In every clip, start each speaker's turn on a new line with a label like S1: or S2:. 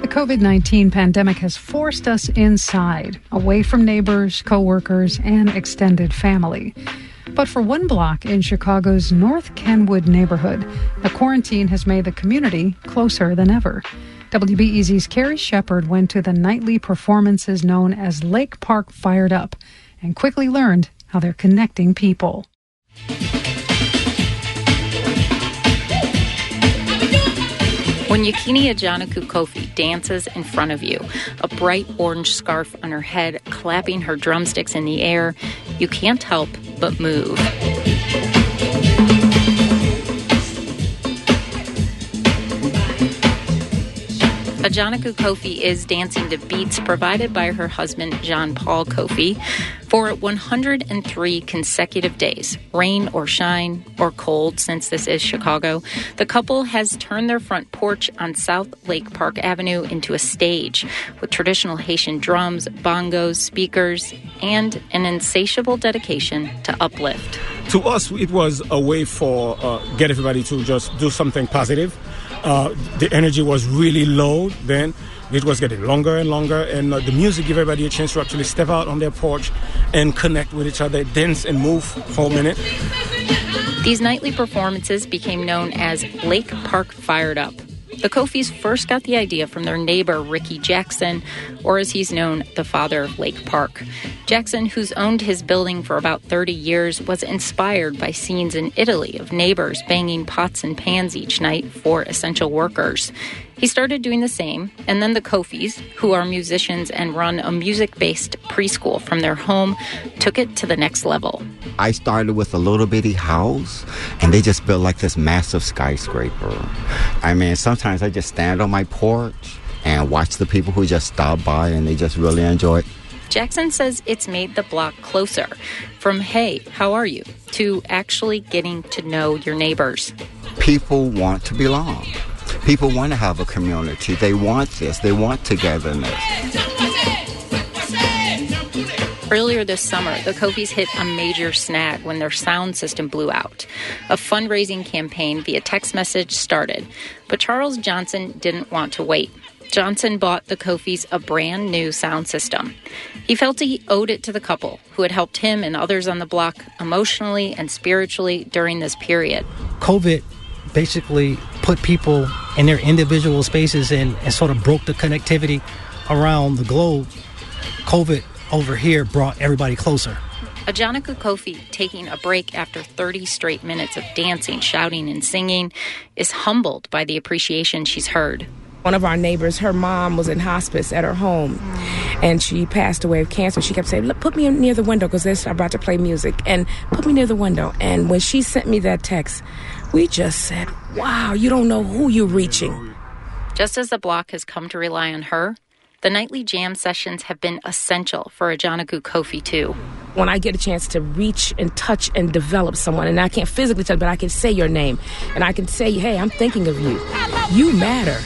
S1: The COVID 19 pandemic has forced us inside, away from neighbors, coworkers, and extended family. But for one block in Chicago's North Kenwood neighborhood, the quarantine has made the community closer than ever. WBEZ's Carrie Shepherd went to the nightly performances known as Lake Park Fired Up and quickly learned how they're connecting people.
S2: When Ajanaku Kofi dances in front of you, a bright orange scarf on her head, clapping her drumsticks in the air, you can't help but move. Ajanaku Kofi is dancing to beats provided by her husband, John Paul Kofi, for 103 consecutive days, rain or shine or cold, since this is Chicago. The couple has turned their front porch on South Lake Park Avenue into a stage with traditional Haitian drums, bongos, speakers, and an insatiable dedication to uplift.
S3: To us, it was a way for uh, get everybody to just do something positive uh, the energy was really low then. It was getting longer and longer, and uh, the music gave everybody a chance to actually step out on their porch and connect with each other, dance and move for a minute.
S2: These nightly performances became known as Lake Park Fired Up. The Kofis first got the idea from their neighbor, Ricky Jackson, or as he's known, the father of Lake Park. Jackson, who's owned his building for about 30 years, was inspired by scenes in Italy of neighbors banging pots and pans each night for essential workers. He started doing the same, and then the Kofis, who are musicians and run a music based preschool from their home, took it to the next level.
S4: I started with a little bitty house, and they just built like this massive skyscraper. I mean, sometimes I just stand on my porch and watch the people who just stop by and they just really enjoy it.
S2: Jackson says it's made the block closer from, hey, how are you, to actually getting to know your neighbors.
S4: People want to belong. People want to have a community. They want this. They want togetherness.
S2: Earlier this summer, the Kofis hit a major snag when their sound system blew out. A fundraising campaign via text message started, but Charles Johnson didn't want to wait. Johnson bought the Kofis a brand new sound system. He felt he owed it to the couple who had helped him and others on the block emotionally and spiritually during this period.
S5: COVID basically put people in their individual spaces and, and sort of broke the connectivity around the globe. COVID over here brought everybody closer.
S2: Ajanaku Kofi, taking a break after 30 straight minutes of dancing, shouting, and singing, is humbled by the appreciation she's heard.
S6: One of our neighbors, her mom was in hospice at her home, and she passed away of cancer. She kept saying, "Look, put me near the window because they're about to play music, and put me near the window." And when she sent me that text, we just said, "Wow, you don't know who you're reaching."
S2: Just as the block has come to rely on her, the nightly jam sessions have been essential for Ajanaku Kofi too.
S6: When I get a chance to reach and touch and develop someone, and I can't physically touch, but I can say your name, and I can say, "Hey, I'm thinking of you. You matter."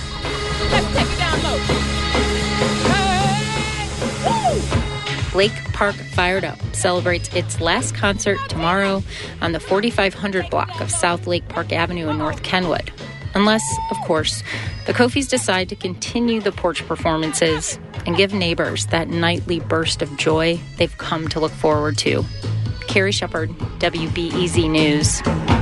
S2: Lake Park Fired Up celebrates its last concert tomorrow on the 4500 block of South Lake Park Avenue in North Kenwood. Unless, of course, the Kofis decide to continue the porch performances and give neighbors that nightly burst of joy they've come to look forward to. Carrie Shepherd, WBEZ News.